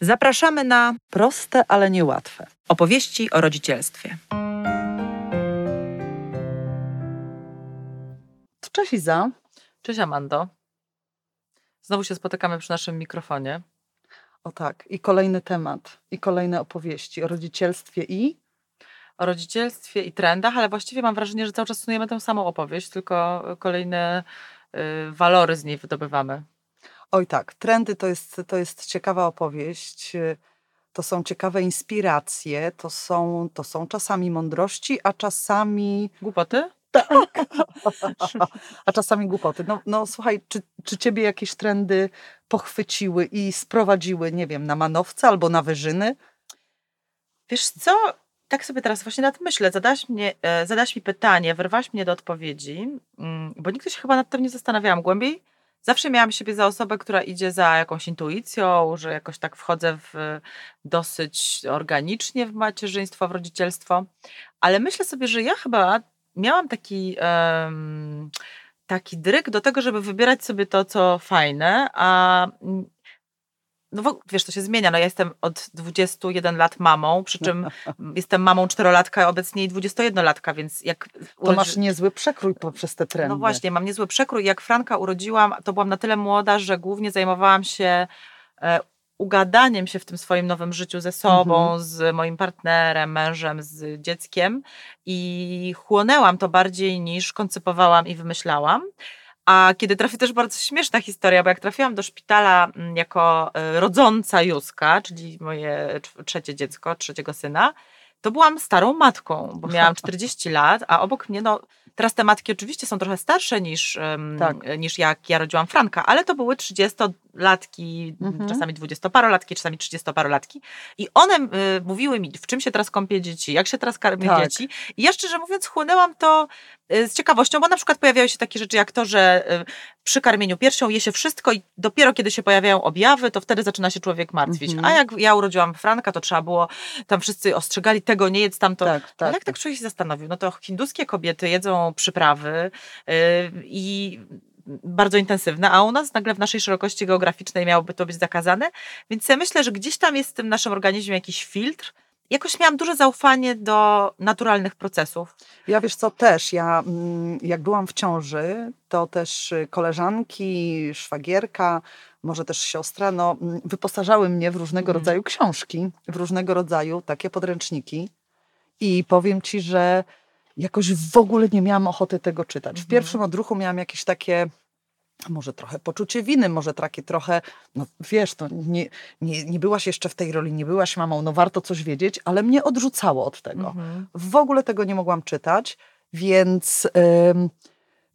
Zapraszamy na Proste, ale niełatwe. opowieści o rodzicielstwie. Cześć Iza. Cześć Amando. Znowu się spotykamy przy naszym mikrofonie. O tak, i kolejny temat, i kolejne opowieści o rodzicielstwie i... O rodzicielstwie i trendach, ale właściwie mam wrażenie, że cały czas snujemy tę samą opowieść, tylko kolejne y, walory z niej wydobywamy. Oj tak, trendy to jest, to jest ciekawa opowieść, to są ciekawe inspiracje, to są, to są czasami mądrości, a czasami... Głupoty? Tak. a czasami głupoty. No, no słuchaj, czy, czy ciebie jakieś trendy pochwyciły i sprowadziły, nie wiem, na manowce albo na wyżyny? Wiesz co, tak sobie teraz właśnie nad myślę. Zadaś, mnie, e, zadaś mi pytanie, wyrwaś mnie do odpowiedzi, mm, bo nigdy się chyba nad tym nie zastanawiałam głębiej. Zawsze miałam siebie za osobę, która idzie za jakąś intuicją, że jakoś tak wchodzę w dosyć organicznie w macierzyństwo, w rodzicielstwo. Ale myślę sobie, że ja chyba miałam taki, um, taki dryg do tego, żeby wybierać sobie to, co fajne, a no wiesz, to się zmienia. No ja jestem od 21 lat mamą, przy czym jestem mamą czterolatka, obecnie i 21-latka, więc jak... To masz niezły przekrój poprzez te trendy. No właśnie, mam niezły przekrój. Jak Franka urodziłam, to byłam na tyle młoda, że głównie zajmowałam się e, ugadaniem się w tym swoim nowym życiu ze sobą, mhm. z moim partnerem, mężem, z dzieckiem i chłonęłam to bardziej niż koncypowałam i wymyślałam. A kiedy trafi też bardzo śmieszna historia, bo jak trafiłam do szpitala mm, jako e, rodząca Józka, czyli moje trzecie dziecko, trzeciego syna, to byłam starą matką, bo miałam 40 lat, a obok mnie, no teraz te matki oczywiście są trochę starsze niż, tak. niż jak ja rodziłam Franka, ale to były 30 latki, mhm. czasami dwudziestoparolatki, czasami trzydziestoparolatki i one y, mówiły mi, w czym się teraz kąpie dzieci, jak się teraz karmi tak. dzieci i ja szczerze mówiąc chłonęłam to y, z ciekawością, bo na przykład pojawiają się takie rzeczy jak to, że y, przy karmieniu piersią je się wszystko i dopiero kiedy się pojawiają objawy, to wtedy zaczyna się człowiek martwić. Mhm. A jak ja urodziłam Franka, to trzeba było, tam wszyscy ostrzegali, tego nie jedz, tamto. Tak, tak, jak tak, tak człowiek się zastanowił? No to hinduskie kobiety jedzą przyprawy yy, i bardzo intensywne, a u nas nagle w naszej szerokości geograficznej miałoby to być zakazane. Więc ja myślę, że gdzieś tam jest w tym naszym organizmie jakiś filtr. Jakoś miałam duże zaufanie do naturalnych procesów. Ja wiesz co, też. Ja mm, jak byłam w ciąży, to też koleżanki, szwagierka, może też siostra, no, mm, wyposażały mnie w różnego mhm. rodzaju książki, w różnego rodzaju takie podręczniki. I powiem ci, że jakoś w ogóle nie miałam ochoty tego czytać. W mhm. pierwszym odruchu miałam jakieś takie może trochę poczucie winy, może takie trochę, no wiesz, to nie, nie, nie byłaś jeszcze w tej roli, nie byłaś mamą, no warto coś wiedzieć, ale mnie odrzucało od tego. Mhm. W ogóle tego nie mogłam czytać, więc... Yy,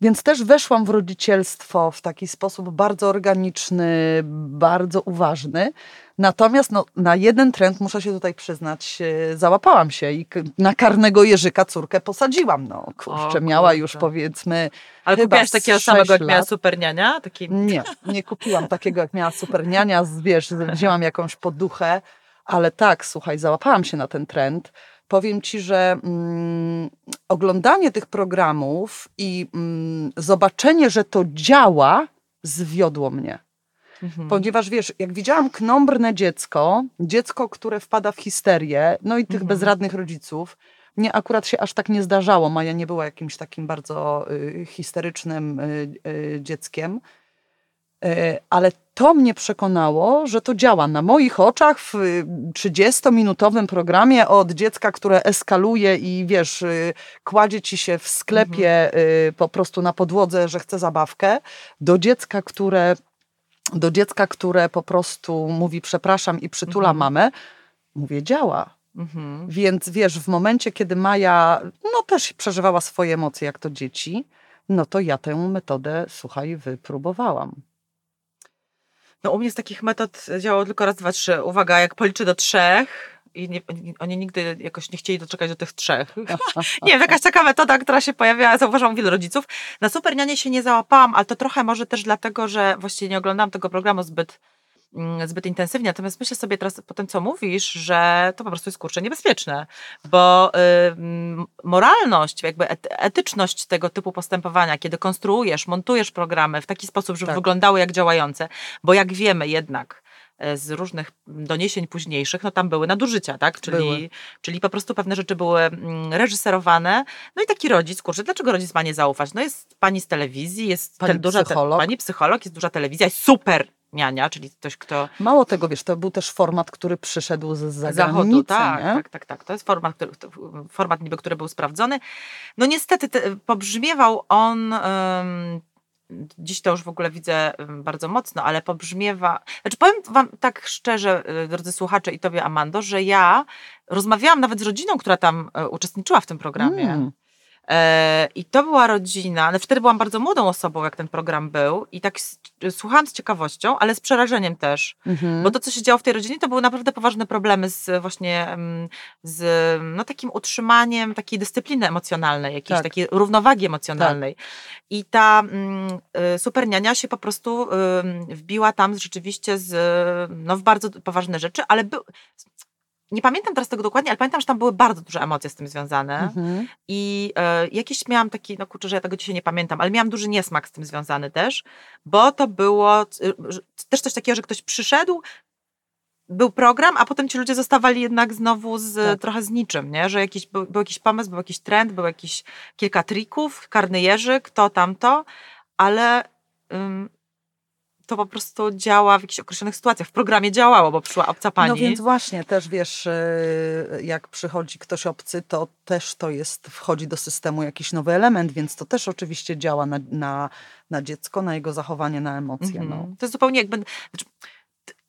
więc też weszłam w rodzicielstwo w taki sposób bardzo organiczny, bardzo uważny. Natomiast no, na jeden trend, muszę się tutaj przyznać, załapałam się i na karnego jeżyka córkę posadziłam. No, kurczę, o, miała już powiedzmy. Ale kupiłaś takiego samego, jak miała superniania? Taki... Nie, nie kupiłam takiego, jak miała superniania. Wiesz, wzięłam jakąś poduchę, ale tak, słuchaj, załapałam się na ten trend powiem ci, że mm, oglądanie tych programów i mm, zobaczenie, że to działa, zwiodło mnie. Mhm. Ponieważ wiesz, jak widziałam knombrne dziecko, dziecko, które wpada w histerię, no i tych mhm. bezradnych rodziców, mnie akurat się aż tak nie zdarzało. Maja nie była jakimś takim bardzo y, histerycznym y, y, dzieckiem. E, ale to mnie przekonało, że to działa na moich oczach w 30-minutowym programie od dziecka, które eskaluje i wiesz, y, kładzie ci się w sklepie mhm. Y, po prostu na podłodze, że chce zabawkę, do dziecka, które do dziecka, które po prostu mówi przepraszam i przytula mhm. mamę, mówię działa. Mhm. Więc wiesz, w momencie, kiedy Maja no też przeżywała swoje emocje jak to dzieci, no to ja tę metodę, słuchaj, wypróbowałam. No u mnie z takich metod działało tylko raz, dwa, trzy. Uwaga, jak policzy do trzech i nie, oni nigdy jakoś nie chcieli doczekać do tych trzech. nie wiem, jakaś taka metoda, która się pojawiała, zauważam wielu rodziców. Na Supernianie się nie załapałam, ale to trochę może też dlatego, że właściwie nie oglądałam tego programu zbyt zbyt intensywnie. Natomiast myślę sobie teraz po tym, co mówisz, że to po prostu jest kurczę niebezpieczne, bo moralność, jakby etyczność tego typu postępowania, kiedy konstruujesz, montujesz programy w taki sposób, żeby tak. wyglądały jak działające, bo jak wiemy jednak, e, z różnych doniesień późniejszych, no tam były nadużycia, tak? Czyli, Były. czyli po prostu pewne rzeczy były mm, reżyserowane. No i taki rodzic, kurczę, dlaczego rodzic ma nie zaufać? No jest pani z telewizji, jest Pani te- duża psycholog. pani psycholog, jest duża telewizja, jest super niania, czyli ktoś, kto Mało tego, wiesz, to był też format, który przyszedł z zagranicy, zachodu, tak, tak, tak, tak. To jest format, który, format niby, który był sprawdzony. No niestety te, pobrzmiewał on, ym, dziś to już w ogóle widzę bardzo mocno, ale pobrzmiewa, znaczy powiem wam tak szczerze, y, drodzy słuchacze i tobie Amando, że ja rozmawiałam nawet z rodziną, która tam y, uczestniczyła w tym programie. Mm. E, I to była rodzina, no wtedy byłam bardzo młodą osobą, jak ten program był i tak słuchałam z ciekawością, ale z przerażeniem też. Mhm. Bo to, co się działo w tej rodzinie, to były naprawdę poważne problemy z właśnie em, z no, takim utrzymaniem takiej dyscypliny emocjonalnej, jakiejś Tak. takiej równowagi emocjonalnej. I ta mm, y, superniania się po prostu ym, wbiła tam rzeczywiście z, no, w bardzo poważne rzeczy, ale był, nie pamiętam teraz tego dokładnie, ale pamiętam, że tam były bardzo duże emocje z tym związane. Mhm. I e, jakiś miałam taki, no kurczę, że ja tego dzisiaj nie pamiętam, ale miałam duży niesmak z tym związany też, bo to było y, że- też coś takiego, że ktoś przyszedł, był program, a potem ci ludzie zostawali jednak znowu z, Tak. trochę z niczym, nie? że jakiś, był, był jakiś pomysł, był jakiś trend, był jakiś kilka trików, karny Jerzyk, to, tamto, ale ym, to po prostu działa w jakichś określonych sytuacjach. W programie działało, bo przyszła obca pani. No więc właśnie, też wiesz, e, jak przychodzi ktoś obcy, to też to jest, wchodzi do systemu jakiś nowy element, więc to też oczywiście działa na, na, na dziecko, na jego zachowanie, na emocje. Mhm. No. To jest zupełnie jakby. Znaczy,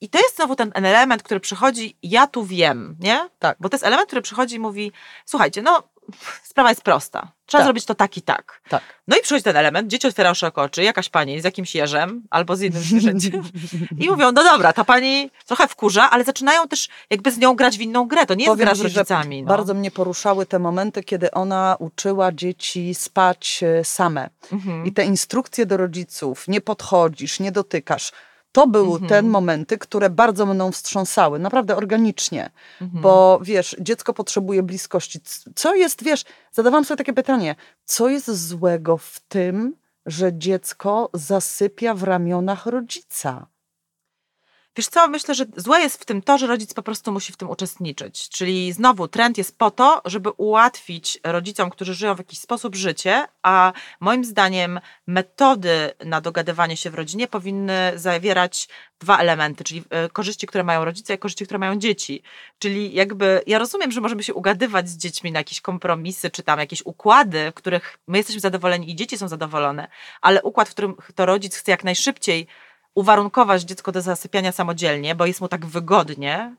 I to jest znowu ten element, który przychodzi, ja tu wiem, nie? Tak. Bo to jest element, który przychodzi i mówi: Słuchajcie, no, sprawa jest prosta. Trzeba Tak. zrobić to tak i tak. Tak. No i przychodzi ten element, dzieci otwierają szeroko oczy, jakaś pani z jakimś jeżem albo z innym zwierzęciem i mówią, no dobra, ta pani trochę wkurza, ale zaczynają też jakby z nią grać w inną grę. To nie jest Powiem gra z ci, rodzicami. No. Bardzo mnie poruszały te momenty, kiedy ona uczyła dzieci spać e, same. Mhm. I te instrukcje do rodziców, nie podchodzisz, nie dotykasz, to były Mhm. te momenty, które bardzo mną wstrząsały, naprawdę organicznie. Mhm. Bo wiesz, dziecko potrzebuje bliskości. Co jest, wiesz, zadawałam sobie takie pytanie, co jest złego w tym, że dziecko zasypia w ramionach rodzica? Wiesz co, myślę, że złe jest w tym to, że rodzic po prostu musi w tym uczestniczyć. Czyli znowu trend jest po to, żeby ułatwić rodzicom, którzy żyją w jakiś sposób życie, a moim zdaniem metody na dogadywanie się w rodzinie powinny zawierać dwa elementy, czyli e, korzyści, które mają rodzice i korzyści, które mają dzieci. Czyli jakby ja rozumiem, że możemy się ugadywać z dziećmi na jakieś kompromisy, czy tam jakieś układy, w których my jesteśmy zadowoleni i dzieci są zadowolone, ale układ, w którym to rodzic chce jak najszybciej uwarunkować dziecko do zasypiania samodzielnie, bo jest mu tak wygodnie.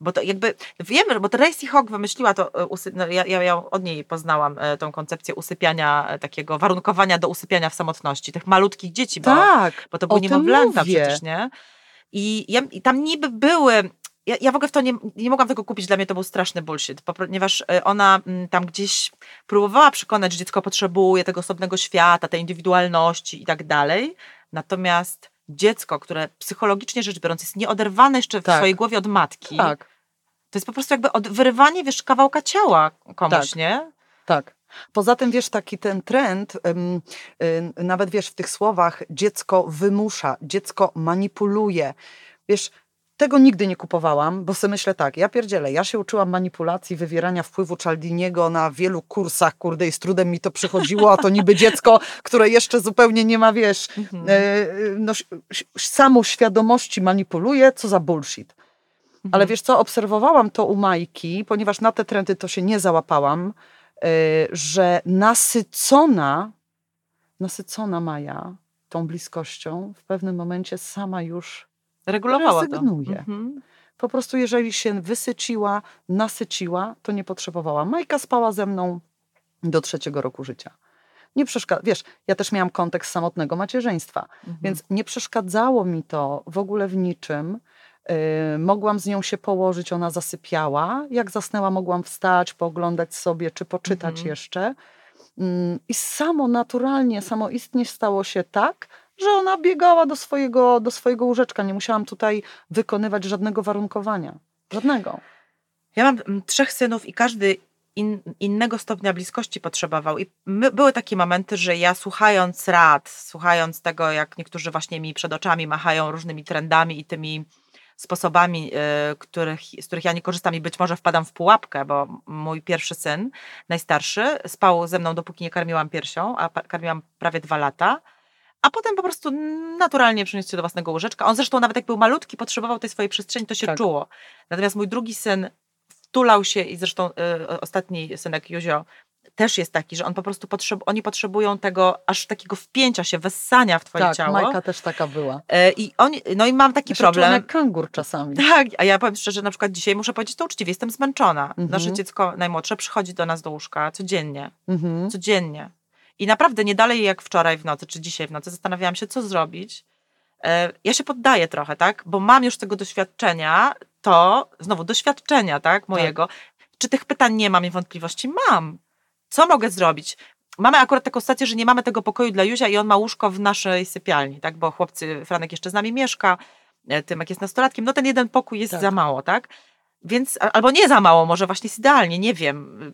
Bo to jakby, wiemy, bo to Tracy Hogg wymyśliła to, e, no ja, ja od niej poznałam e, tą koncepcję usypiania, e, takiego warunkowania do usypiania w samotności, tych malutkich dzieci, bo, tak, bo to były niemowlęta przecież, nie? I, ja, I tam niby były. Ja, ja w ogóle w to nie, nie mogłam tego kupić, dla mnie to był straszny bullshit, po- ponieważ ona mm, tam gdzieś próbowała przekonać, że dziecko potrzebuje tego osobnego świata, tej indywidualności i tak dalej. Natomiast dziecko, które psychologicznie rzecz biorąc jest nieoderwane jeszcze w Tak. swojej głowie od matki, tak, to jest po prostu jakby od, wyrywanie, wiesz, kawałka ciała komuś, Tak. nie? tak. Poza tym, wiesz, taki ten trend, nawet wiesz, w tych słowach dziecko wymusza, dziecko manipuluje. Wiesz, tego nigdy nie kupowałam, bo sobie myślę tak, ja pierdzielę, ja się uczyłam manipulacji, wywierania wpływu Cialdiniego na wielu kursach, kurde, i z trudem mi to przychodziło, a to niby dziecko, które jeszcze zupełnie nie ma, wiesz, Mhm. e, no, samoświadomości manipuluje, co za bullshit. Ale wiesz co, obserwowałam to u Majki, ponieważ na te trendy to się nie załapałam, y, że nasycona, nasycona Maja tą bliskością w pewnym momencie sama już Regulowała rezygnuje. to. Mhm. po prostu jeżeli się wysyciła, nasyciła, to nie potrzebowała. Majka spała ze mną do trzeciego roku życia. Nie przeszkadza, wiesz, ja też miałam kontekst samotnego macierzyństwa, Mhm. więc nie przeszkadzało mi to w ogóle w niczym. Yy, mogłam z nią się położyć, ona zasypiała. Jak zasnęła, mogłam wstać, pooglądać sobie, czy poczytać Mhm. jeszcze. Ym, I samo naturalnie, samoistnie stało się tak, że ona biegała do swojego, do swojego łóżeczka. Nie musiałam tutaj wykonywać żadnego warunkowania. Żadnego. Ja mam mm, trzech synów i każdy in, innego stopnia bliskości potrzebował. I my, były takie momenty, że ja słuchając rad, słuchając tego, jak niektórzy właśnie mi przed oczami machają różnymi trendami i tymi sposobami, y, których, z których ja nie korzystam i być może wpadam w pułapkę, bo mój pierwszy syn, najstarszy, spał ze mną, dopóki nie karmiłam piersią, a karmiłam prawie dwa lata. A potem po prostu naturalnie przeniósł się do własnego łóżeczka. On zresztą nawet jak był malutki, potrzebował tej swojej przestrzeni, to się Tak. czuło. Natomiast mój drugi syn wtulał się i zresztą y, ostatni synek Józio też jest taki, że on po prostu potrzeb, oni potrzebują tego aż takiego wpięcia się, wessania w twoje tak, ciało. Majka też taka była. E, I oni, no i mam taki Ja czułam problem. jak kangur czasami. Tak, a ja powiem szczerze, na przykład dzisiaj muszę powiedzieć to uczciwie, jestem zmęczona. Mhm. Nasze dziecko najmłodsze przychodzi do nas do łóżka codziennie, Mhm. codziennie. I naprawdę nie dalej jak wczoraj w nocy, czy dzisiaj w nocy, zastanawiałam się, co zrobić. E, Ja się poddaję trochę, tak? Bo mam już tego doświadczenia, to, znowu, doświadczenia, tak, mojego. Czy tych pytań nie mam i wątpliwości? Mam. Co mogę zrobić? Mamy akurat taką sytuację, że nie mamy tego pokoju dla Józia i on ma łóżko w naszej sypialni, tak? Bo chłopcy, Franek jeszcze z nami mieszka, e, Tymek jest nastolatkiem, no ten jeden pokój jest Tak. za mało, tak? Więc, albo nie za mało, może właśnie jest idealnie, nie wiem.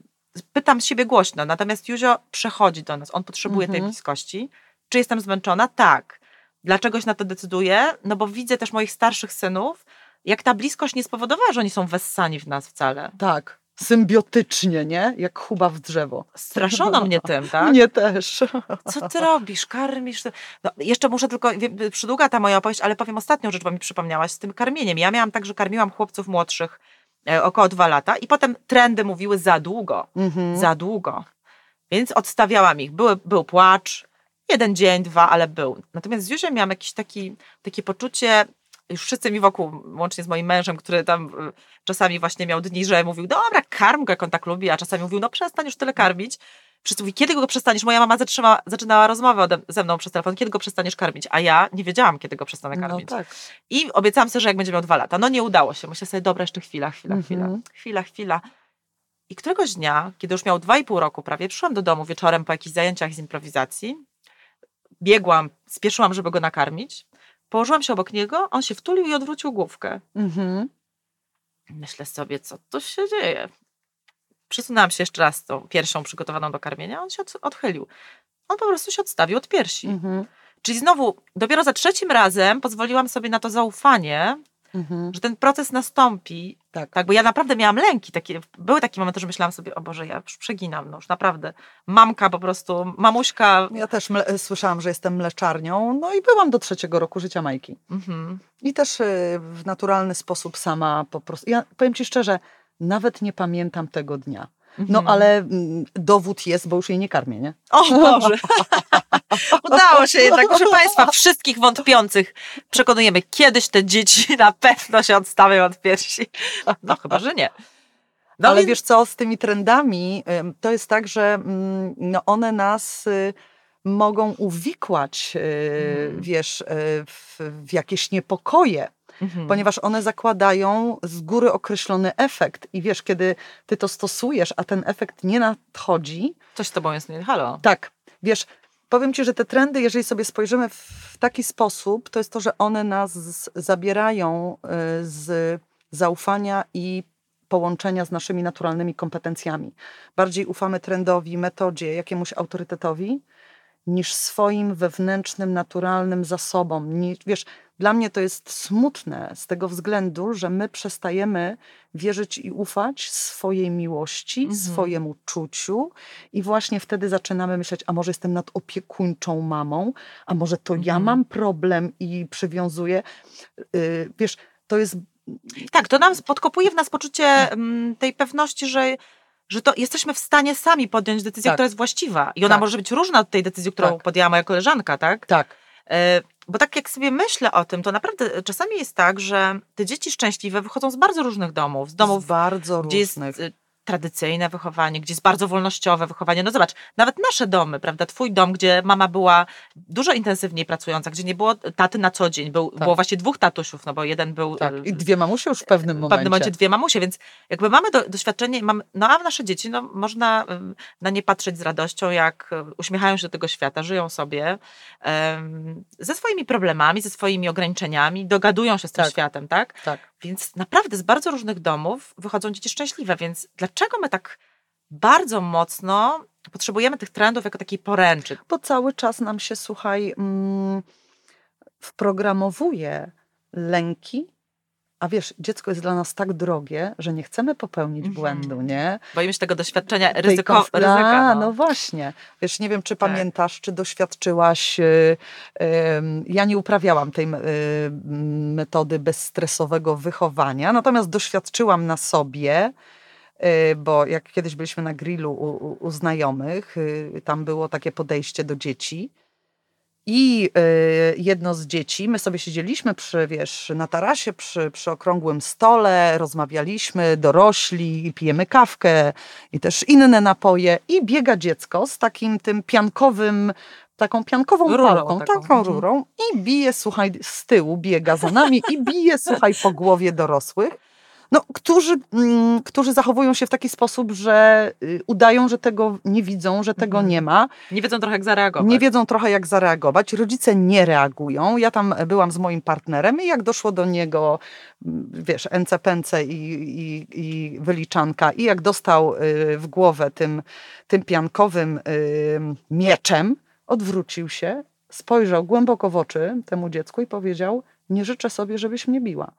Pytam siebie głośno, natomiast Józio przechodzi do nas, on potrzebuje tej Mhm. bliskości. Czy jestem zmęczona? Tak. Dlaczego się na to decyduję? No bo widzę też moich starszych synów, jak ta bliskość nie spowodowała, że oni są wessani w nas wcale. Tak, symbiotycznie, nie? Jak chuba w drzewo. Straszono mnie tym, tak? Mnie też. Co ty robisz? Karmisz? No, jeszcze muszę tylko, przydługa ta moja opowieść, ale powiem ostatnią rzecz, bo mi przypomniałaś z tym karmieniem. Ja miałam tak, że karmiłam chłopców młodszych około dwa lata i potem trendy mówiły za długo, Mhm. za długo. Więc odstawiałam ich. Były, był płacz, jeden dzień, dwa, ale był. Natomiast z Józiem miałam jakieś taki, takie poczucie, już wszyscy mi wokół, łącznie z moim mężem, który tam y, czasami właśnie miał dni, że mówił, dobra, karm go, jak on tak lubi, a czasami mówił, no przestań już tyle karmić. Wszyscy mówili, kiedy go przestaniesz? Moja mama zatrzyma, zaczynała rozmowę ode, ze mną przez telefon, kiedy go przestaniesz karmić? A ja nie wiedziałam, kiedy go przestanę No karmić. tak. I obiecałam sobie, że jak będzie miał dwa lata. No nie udało się. Myślę sobie, dobra, jeszcze chwila, chwila, chwila, Mhm. chwila, chwila. I któregoś dnia, kiedy już miał dwa i pół roku prawie, przyszłam do domu wieczorem po jakichś zajęciach z improwizacji. Biegłam, spieszyłam, żeby go nakarmić. Położyłam się obok niego, on się wtulił i odwrócił główkę. Mhm. Myślę sobie, co tu się dzieje. Przesunęłam się jeszcze raz tą piersią przygotowaną do karmienia, on się od, odchylił. On po prostu się odstawił od piersi. Mhm. Czyli znowu, dopiero za trzecim razem pozwoliłam sobie na to zaufanie, Mhm. że ten proces nastąpi. Tak. Tak, bo ja naprawdę miałam lęki. Takie, były takie momenty, że myślałam sobie, o Boże, ja już przeginam, no już naprawdę. Mamka po prostu, mamuśka. Ja też słyszałam, że jestem mleczarnią, no i byłam do trzeciego roku życia Majki. Mhm. I też y, w naturalny sposób sama po prostu. Ja powiem ci szczerze, nawet nie pamiętam tego dnia. No Mhm. ale mm, dowód jest, bo już jej nie karmię, nie? O Boże! Udało się jednak, proszę Państwa, wszystkich wątpiących przekonujemy, kiedyś te dzieci na pewno się odstawią od piersi. No chyba, że nie. No Ale więc- wiesz co, z tymi trendami to jest tak, że mm, no one nas y, mogą uwikłać, y, Mm. wiesz, y, w, w jakieś niepokoje, Mhm. ponieważ one zakładają z góry określony efekt. I wiesz, kiedy ty to stosujesz, a ten efekt nie nadchodzi, Coś z Tobą jest nie halo. tak, wiesz, powiem ci, że te trendy, jeżeli sobie spojrzymy w taki sposób, to jest to, że one nas zabierają y, z zaufania i połączenia z naszymi naturalnymi kompetencjami. Bardziej ufamy trendowi, metodzie, jakiemuś autorytetowi, niż swoim wewnętrznym, naturalnym zasobom. Nie, wiesz, dla mnie to jest smutne z tego względu, że my przestajemy wierzyć i ufać swojej miłości, Mhm. swojemu czuciu i właśnie wtedy zaczynamy myśleć, a może jestem nadopiekuńczą mamą, a może to ja Mhm. mam problem i przywiązuję. Yy, wiesz, to jest Tak, to nam podkopuje w nas poczucie mm, tej pewności, że, że to jesteśmy w stanie sami podjąć decyzję, Tak. która jest właściwa. I ona Tak. może być różna od tej decyzji, którą Tak. podjęła moja koleżanka, tak? tak. E, Bo tak jak sobie myślę o tym, to naprawdę czasami jest tak, że te dzieci szczęśliwe wychodzą z bardzo różnych domów. Z domów, z bardzo gdzie jest różnych. y, tradycyjne wychowanie, gdzie jest bardzo wolnościowe wychowanie. No zobacz, nawet nasze domy, prawda? Twój dom, gdzie mama była dużo intensywniej pracująca, gdzie nie było taty na co dzień. Był, Tak. Było właśnie dwóch tatusiów, no bo jeden był... Tak. y, I dwie mamusie już w pewnym w momencie. pewnym momencie dwie mamusie, więc jakby mamy do, doświadczenie, mamy, no a nasze dzieci, no można ym, na nie patrzeć z radością, jak y, uśmiechają się do tego świata, żyją sobie em, ze swoimi problemami, ze swoimi ograniczeniami, dogadują się z tym Tak. światem, tak? Tak. Więc naprawdę z bardzo różnych domów wychodzą dzieci szczęśliwe, więc dlaczego my tak bardzo mocno potrzebujemy tych trendów jako takiej poręczy? Bo cały czas nam się, słuchaj, mm, wprogramowuje lęki, A wiesz, dziecko jest dla nas tak drogie, że nie chcemy popełnić Mhm. błędu, nie? Boimy się tego doświadczenia, ryzyko, konf- ryzyka. A, No. no właśnie. Wiesz, nie wiem, czy Tak. pamiętasz, czy doświadczyłaś. y, ja nie uprawiałam tej y, metody bezstresowego wychowania, natomiast doświadczyłam na sobie. y, Bo jak kiedyś byliśmy na grillu u, u, u znajomych, tam było takie podejście do dzieci. I y, jedno z dzieci, my sobie siedzieliśmy przy, wiesz, na tarasie, przy, przy okrągłym stole, rozmawialiśmy, dorośli, pijemy kawkę i też inne napoje i biega dziecko z takim tym piankowym, taką piankową Rurą pałką, taką. taką Mhm. rurą i bije, słuchaj, z tyłu biega za nami i bije, słuchaj, po głowie dorosłych. No, którzy, mm, którzy zachowują się w taki sposób, że y, udają, że tego nie widzą, że tego Mhm. nie ma. Nie wiedzą trochę jak zareagować. Nie wiedzą trochę, jak zareagować. Rodzice nie reagują. Ja tam byłam z moim partnerem i jak doszło do niego, m, wiesz, NCPNC i, i, i wyliczanka, i jak dostał y, w głowę tym, tym piankowym y, mieczem, odwrócił się, spojrzał głęboko w oczy temu dziecku i powiedział: Nie życzę sobie, żebyś mnie biła.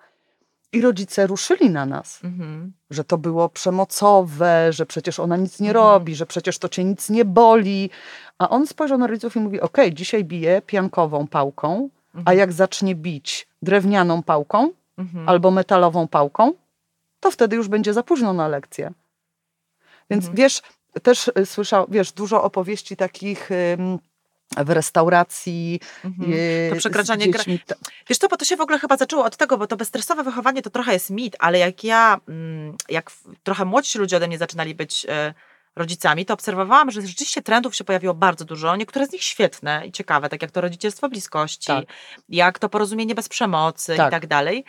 I rodzice ruszyli na nas Mhm. że to było przemocowe, że przecież ona nic nie Mhm. robi, że przecież to cię nic nie boli. A on spojrzał na rodziców i mówi: Okej, dzisiaj bije piankową pałką, a Mhm. jak zacznie bić drewnianą pałką Mhm. albo metalową pałką, to wtedy już będzie za późno na lekcję. Więc wiesz, też y, słyszał, wiesz, dużo opowieści takich. ym, w restauracji. Mhm. y, To przekraczanie gra- dziećmi. Ta- Wiesz co, bo to się w ogóle chyba zaczęło od tego, bo to bezstresowe wychowanie to trochę jest mit, ale jak ja, mm, jak trochę młodsi ludzie ode mnie zaczynali być e, rodzicami, to obserwowałam, że rzeczywiście trendów się pojawiło bardzo dużo, niektóre z nich świetne i ciekawe, tak jak to rodzicielstwo bliskości, Tak. jak to porozumienie bez przemocy Tak. i tak dalej.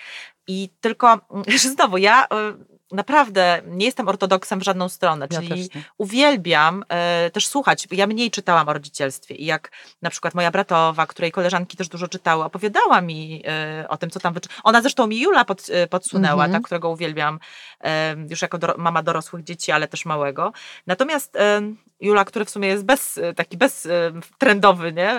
I tylko, mm, że znowu, ja e, naprawdę nie jestem ortodoksem w żadną stronę, Ja czyli uwielbiam e, też słuchać. Ja mniej czytałam o rodzicielstwie i jak na przykład moja bratowa, której koleżanki też dużo czytały, opowiadała mi e, o tym, co tam wyczy... Ona zresztą mi Jula pod, e, podsunęła, tak, którego uwielbiam e, już jako doro- mama dorosłych dzieci, ale też małego. Natomiast e, Jula, który w sumie jest bez, e, taki beztrendowy, nie?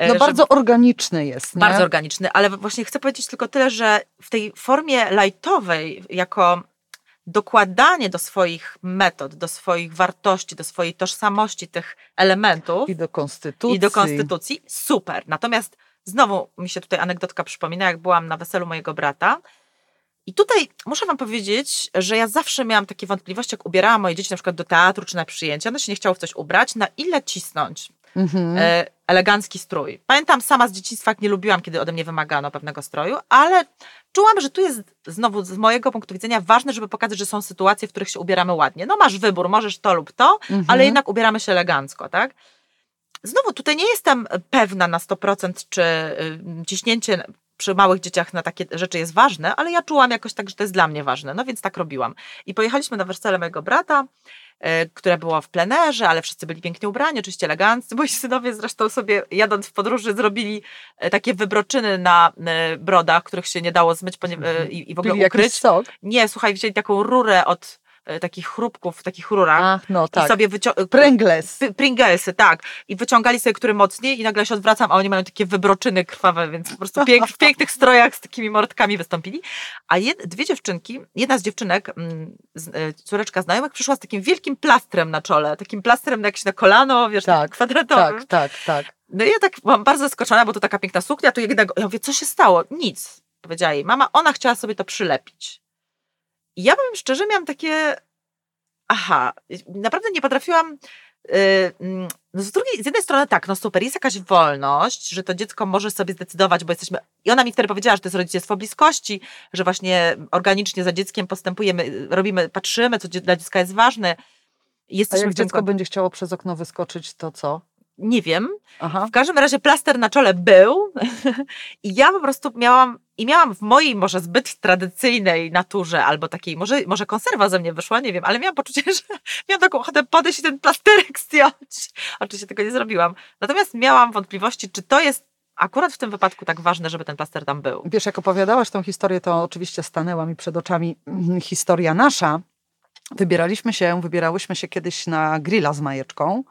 No że- bardzo organiczny jest. Nie? bardzo organiczny, ale właśnie chcę powiedzieć tylko tyle, że w tej formie lightowej, jako dokładanie do swoich metod, do swoich wartości, do swojej tożsamości tych elementów I do konstytucji. i do konstytucji, super. Natomiast znowu mi się tutaj anegdotka przypomina, jak byłam na weselu mojego brata. I tutaj muszę wam powiedzieć, że ja zawsze miałam takie wątpliwości, jak ubierałam moje dzieci na przykład do teatru czy na przyjęcia, one się nie chciało w coś ubrać, na ile cisnąć Mhm. e, elegancki strój. Pamiętam sama z dzieciństwa, jak nie lubiłam, kiedy ode mnie wymagano pewnego stroju, ale czułam, że tu jest znowu z mojego punktu widzenia ważne, żeby pokazać, że są sytuacje, w których się ubieramy ładnie. No masz wybór, możesz to lub to, Mhm. ale jednak ubieramy się elegancko, tak? Znowu, tutaj nie jestem pewna na 100%, czy y, ciśnięcie przy małych dzieciach na takie rzeczy jest ważne, ale ja czułam jakoś tak, że to jest dla mnie ważne, no więc tak robiłam. I pojechaliśmy na wesele mojego brata, e, które było w plenerze, ale wszyscy byli pięknie ubrani, oczywiście eleganccy. Moi synowie zresztą sobie jadąc w podróży zrobili e, takie wybroczyny na e, brodach, których się nie dało zmyć e, i, w ogóle Pili ukryć. sok. Nie, słuchaj, wzięli taką rurę od takich chrupków w takich rurach Ach, no i tak. sobie wyciągali... Pringles. Pringlesy, tak. I wyciągali sobie który mocniej i nagle się odwracam, a oni mają takie wybroczyny krwawe, więc po prostu pięk, w pięknych strojach z takimi mordkami wystąpili. A jed, dwie dziewczynki, jedna z dziewczynek, mm, z, e, córeczka znajomych, przyszła z takim wielkim plastrem na czole, takim plastrem na jakieś na kolano, wiesz, Tak, kwadratowym. Tak, tak, tak. No i ja tak byłam bardzo zaskoczona, bo to taka piękna suknia, tu jednego, ja mówię, co się stało? Nic, powiedziała jej mama, ona chciała sobie to przylepić. Ja powiem szczerze, miałam takie, aha, naprawdę nie potrafiłam, yy, mm, no z drugiej, z jednej strony tak, no super, jest jakaś wolność, że to dziecko może sobie zdecydować, bo jesteśmy, i ona mi wtedy powiedziała, że to jest rodzicielstwo bliskości, że właśnie organicznie za dzieckiem postępujemy, robimy, patrzymy, co dla dziecka jest ważne. A Jesteśmy jak w tym dziecko będzie chciało przez okno wyskoczyć, to co? Nie wiem, Aha. w każdym razie plaster na czole był i ja po prostu miałam, i miałam w mojej może zbyt tradycyjnej naturze, albo takiej, może, może konserwa ze mnie wyszła, nie wiem, ale miałam poczucie, że miałam taką ochotę podejść i ten plasterek zdjąć. Oczywiście tego nie zrobiłam. Natomiast miałam wątpliwości, czy to jest akurat w tym wypadku tak ważne, żeby ten plaster tam był. Wiesz, jak opowiadałaś tą historię, to oczywiście stanęła mi przed oczami mm, historia nasza. Wybieraliśmy się, wybierałyśmy się kiedyś na grilla z Majeczką.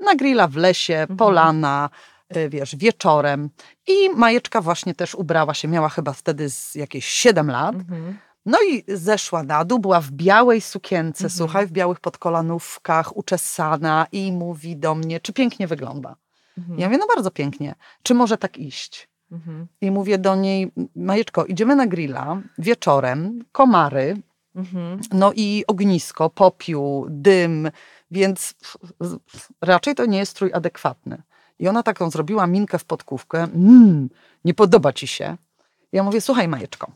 Na grilla w lesie, Mhm. polana, y, wiesz, wieczorem. I Majeczka właśnie też ubrała się, miała chyba wtedy z jakieś 7 lat. Mhm. No i zeszła na dół, była w białej sukience, Mhm. słuchaj, w białych podkolanówkach, uczesana i mówi do mnie, czy pięknie wygląda. Mhm. Ja mówię, no bardzo pięknie. Czy może tak iść? Mhm. I mówię do niej, Majeczko, idziemy na grilla wieczorem, komary, no i ognisko, popiół, dym, więc raczej to nie jest strój adekwatny. I ona taką zrobiła minkę w podkówkę, mmm, nie podoba ci się. Ja mówię, słuchaj Majeczko,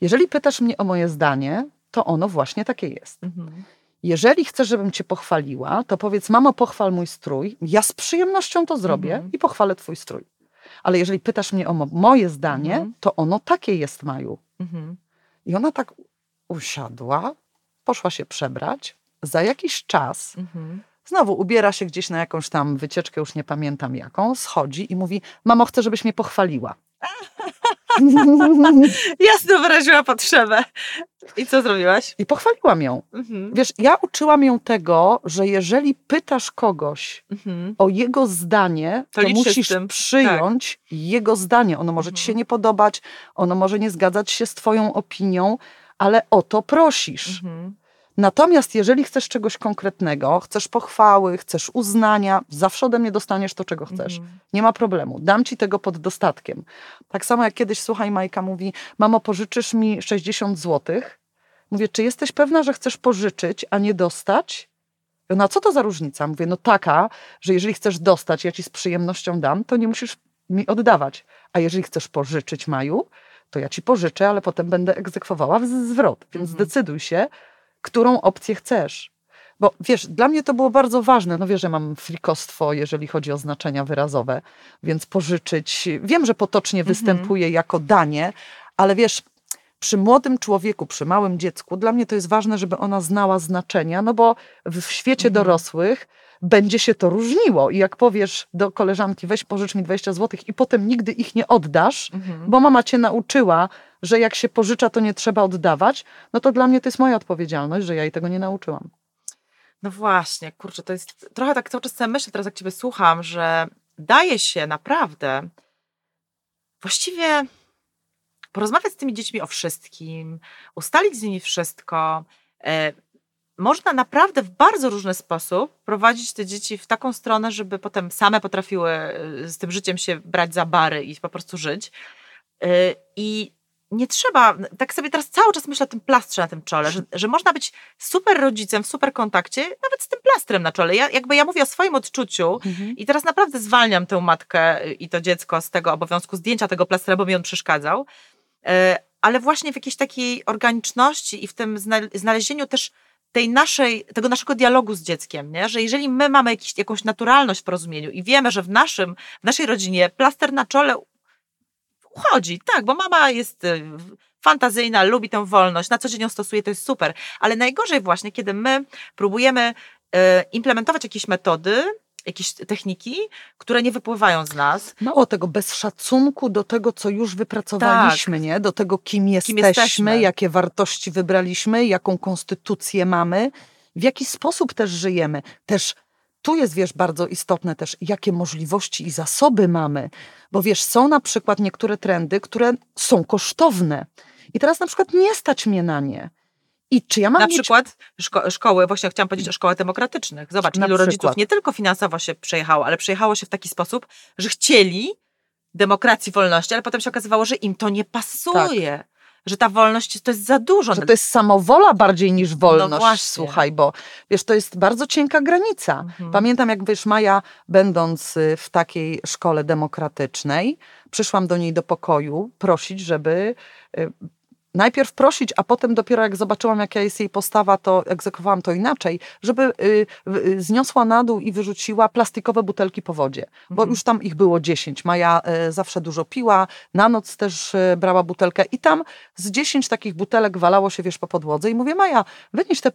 jeżeli pytasz mnie o moje zdanie, to ono właśnie takie jest. Mhm. Jeżeli chcesz, żebym cię pochwaliła, to powiedz, mamo, pochwal mój strój. Ja z przyjemnością to zrobię Mhm. i pochwalę twój strój. Ale jeżeli pytasz mnie o mo- moje zdanie, Mhm. to ono takie jest, Maju. Mhm. I ona tak usiadła, poszła się przebrać. Za jakiś czas Mhm. znowu ubiera się gdzieś na jakąś tam wycieczkę, już nie pamiętam jaką, schodzi i mówi: Mamo, chcę, żebyś mnie pochwaliła. Jasno wyraziła potrzebę. I co zrobiłaś? I pochwaliłam ją. Mhm. Wiesz, ja uczyłam ją tego, że jeżeli pytasz kogoś Mhm. o jego zdanie, To to, musisz przyjąć jego zdanie. Ono może ci się Mhm. nie podobać, ono może nie zgadzać się z twoją opinią, ale o to prosisz. Mhm. Natomiast jeżeli chcesz czegoś konkretnego, chcesz pochwały, chcesz uznania, zawsze ode mnie dostaniesz to, czego chcesz. Mhm. Nie ma problemu. Dam ci tego pod dostatkiem. Tak samo jak kiedyś, słuchaj, Majka mówi, mamo, pożyczysz mi 60 złotych? Mówię, czy jesteś pewna, że chcesz pożyczyć, a nie dostać? I Ona, co to za różnica? Mówię, no taka, że jeżeli chcesz dostać, ja ci z przyjemnością dam, to nie musisz mi oddawać. A jeżeli chcesz pożyczyć, Maju, to ja ci pożyczę, ale potem będę egzekwowała zwrot. Więc Mhm. zdecyduj się, którą opcję chcesz. Bo wiesz, dla mnie to było bardzo ważne. No wiesz, że mam frikostwo, jeżeli chodzi o znaczenia wyrazowe, więc pożyczyć. Wiem, że potocznie Mhm. występuje jako danie, ale wiesz, przy młodym człowieku, przy małym dziecku, dla mnie to jest ważne, żeby ona znała znaczenia, no bo w świecie Mhm. dorosłych będzie się to różniło. I jak powiesz do koleżanki, weź pożycz mi 20 zł i potem nigdy ich nie oddasz, Mhm. bo mama cię nauczyła, że jak się pożycza, to nie trzeba oddawać, no to dla mnie to jest moja odpowiedzialność, że ja jej tego nie nauczyłam. No właśnie, kurczę, to jest trochę tak cały czas sobie myślę teraz, jak ciebie słucham, że daje się naprawdę właściwie porozmawiać z tymi dziećmi o wszystkim, ustalić z nimi wszystko. Można naprawdę w bardzo różny sposób prowadzić te dzieci w taką stronę, żeby potem same potrafiły e, z tym życiem się brać za bary i po prostu żyć. E, I nie trzeba, tak sobie teraz cały czas myślę o tym plastrze na tym czole, że, że można być super rodzicem w super kontakcie, nawet z tym plastrem na czole. Ja, jakby ja mówię o swoim odczuciu i teraz naprawdę zwalniam tę matkę i to dziecko z tego obowiązku zdjęcia tego plastra, bo mi on przeszkadzał. E, Ale właśnie w jakiejś takiej organiczności i w tym zna- znalezieniu też tej naszej, tego naszego dialogu z dzieckiem, nie? że jeżeli my mamy jakiś, jakąś naturalność w porozumieniu i wiemy, że w, naszym, w naszej rodzinie plaster na czole uchodzi, tak, bo mama jest y, fantazyjna, lubi tę wolność, na co dzień ją stosuje, to jest super, ale najgorzej właśnie, kiedy my próbujemy y, implementować jakieś metody, jakieś techniki, które nie wypływają z nas, Mało tego, bez szacunku do tego, co już wypracowaliśmy, nie? do tego, kim jesteśmy, jesteśmy. jakie wartości wybraliśmy, jaką konstytucję mamy, w jaki sposób też żyjemy. Też tu jest, wiesz, bardzo istotne też, jakie możliwości i zasoby mamy. Bo wiesz, są na przykład niektóre trendy, które są kosztowne. I teraz na przykład nie stać mnie na nie. I czy ja mam na mieć przykład szko- szkoły, właśnie chciałam powiedzieć o szkołach demokratycznych. Zobacz, Na ilu rodziców przykład. nie tylko finansowo się przejechało, ale przejechało się w taki sposób, że chcieli demokracji, wolności, ale potem się okazywało, że im to nie pasuje. Że ta wolność to jest za dużo. Tak. że to jest samowola bardziej niż wolność, No właśnie. słuchaj, bo wiesz, to jest bardzo cienka granica. Mhm. Pamiętam, jak wiesz, Maja, będąc y, w takiej szkole demokratycznej, przyszłam do niej do pokoju prosić, żeby y, najpierw prosić, a potem dopiero jak zobaczyłam, jaka jest jej postawa, to egzekwowałam to inaczej, żeby y, y, zniosła na dół i wyrzuciła plastikowe butelki po wodzie, bo Mhm. już tam ich było 10. Maja y, zawsze dużo piła, na noc też brała butelkę i tam z 10 takich butelek walało się, wiesz, po podłodze i mówię, Maja, wynieś te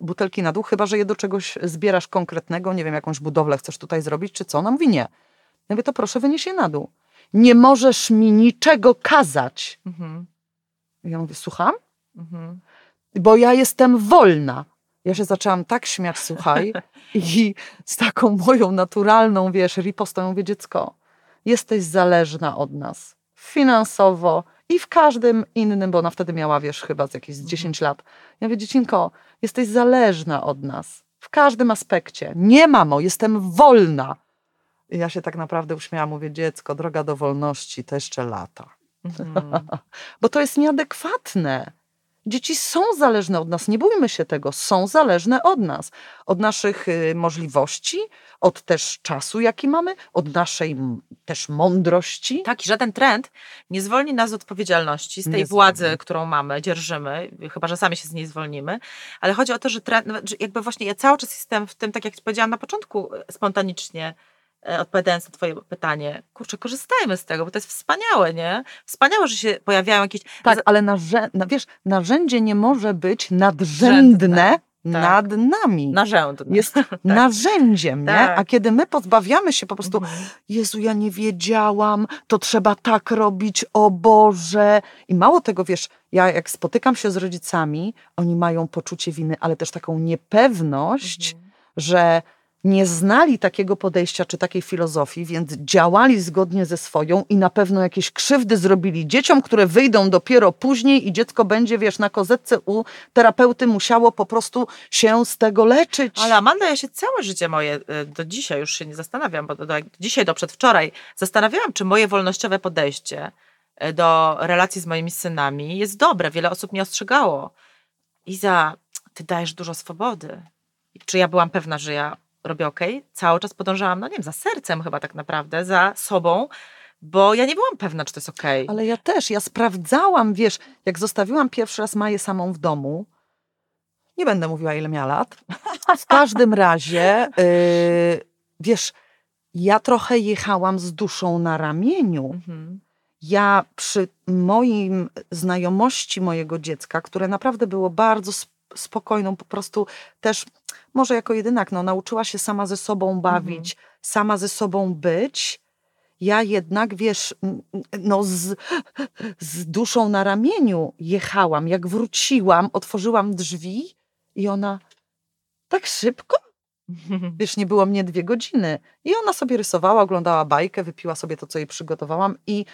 butelki na dół, chyba, że je do czegoś zbierasz konkretnego, nie wiem, jakąś budowlę chcesz tutaj zrobić, czy co? Ona mówi, nie. Ja mówię, to proszę, wynieś je na dół. Nie możesz mi niczego kazać. Mhm. Ja mówię, słucham? Mhm. bo ja jestem wolna. Ja się zaczęłam tak śmiać, słuchaj, i z taką moją naturalną, wiesz, ripostą mówię, dziecko, jesteś zależna od nas finansowo i w każdym innym, bo ona wtedy miała, wiesz, chyba z jakieś 10 lat. Ja mówię, dziecinko, jesteś zależna od nas w każdym aspekcie. Nie, mamo, jestem wolna. I ja się tak naprawdę uśmiałam, mówię, dziecko, droga do wolności, to jeszcze lata. Mhm. Bo to jest nieadekwatne. Dzieci są zależne od nas, nie bójmy się tego, są zależne od nas, od naszych y, możliwości, od też czasu, jaki mamy, od naszej też mądrości. Tak, i żaden trend nie zwolni nas z odpowiedzialności, z tej Nie władzy, zwolni. którą mamy, dzierżymy, chyba że sami się z niej zwolnimy. Ale chodzi o to, że trend, jakby właśnie ja cały czas jestem w tym, tak jak powiedziałam na początku, e, spontanicznie odpowiadając na Twoje pytanie, kurczę, korzystajmy z tego, bo to jest wspaniałe, nie? Wspaniałe, że się pojawiają jakieś. Tak, ale narzę- na, wiesz, narzędzie nie może być nadrzędne nad nami. Narzędne. Jest narzędziem, nie? Tak. A kiedy my pozbawiamy się po prostu Mhm. Jezu, ja nie wiedziałam, to trzeba tak robić, o Boże. I mało tego, wiesz, ja jak spotykam się z rodzicami, oni mają poczucie winy, ale też taką niepewność, Mhm. że nie znali takiego podejścia czy takiej filozofii, więc działali zgodnie ze swoją i na pewno jakieś krzywdy zrobili dzieciom, które wyjdą dopiero później i dziecko będzie, wiesz, na kozetce u terapeuty musiało po prostu się z tego leczyć. Ale Amanda, ja się całe życie moje, y, do dzisiaj już się nie zastanawiam, bo do, do, dzisiaj do przedwczoraj zastanawiałam, czy moje wolnościowe podejście y, do relacji z moimi synami jest dobre. Wiele osób mnie ostrzegało. Iza, ty dajesz dużo swobody. Czy ja byłam pewna, że ja robię ok? Cały czas podążałam, no nie wiem, za sercem chyba tak naprawdę, za sobą, bo ja nie byłam pewna, czy to jest ok. Ale ja też, ja sprawdzałam, wiesz, jak zostawiłam pierwszy raz Maję samą w domu, nie będę mówiła, ile miała lat, w każdym razie, yy, wiesz, ja trochę jechałam z duszą na ramieniu. Mhm. Ja przy moim znajomości mojego dziecka, które naprawdę było bardzo spokojną, po prostu też, może jako jedynak, no, nauczyła się sama ze sobą bawić, sama ze sobą być. Ja jednak, wiesz, no z, z duszą na ramieniu jechałam. Jak wróciłam, otworzyłam drzwi i ona tak szybko Wiesz, nie było mnie dwie godziny. I ona sobie rysowała, oglądała bajkę, wypiła sobie to, co jej przygotowałam. I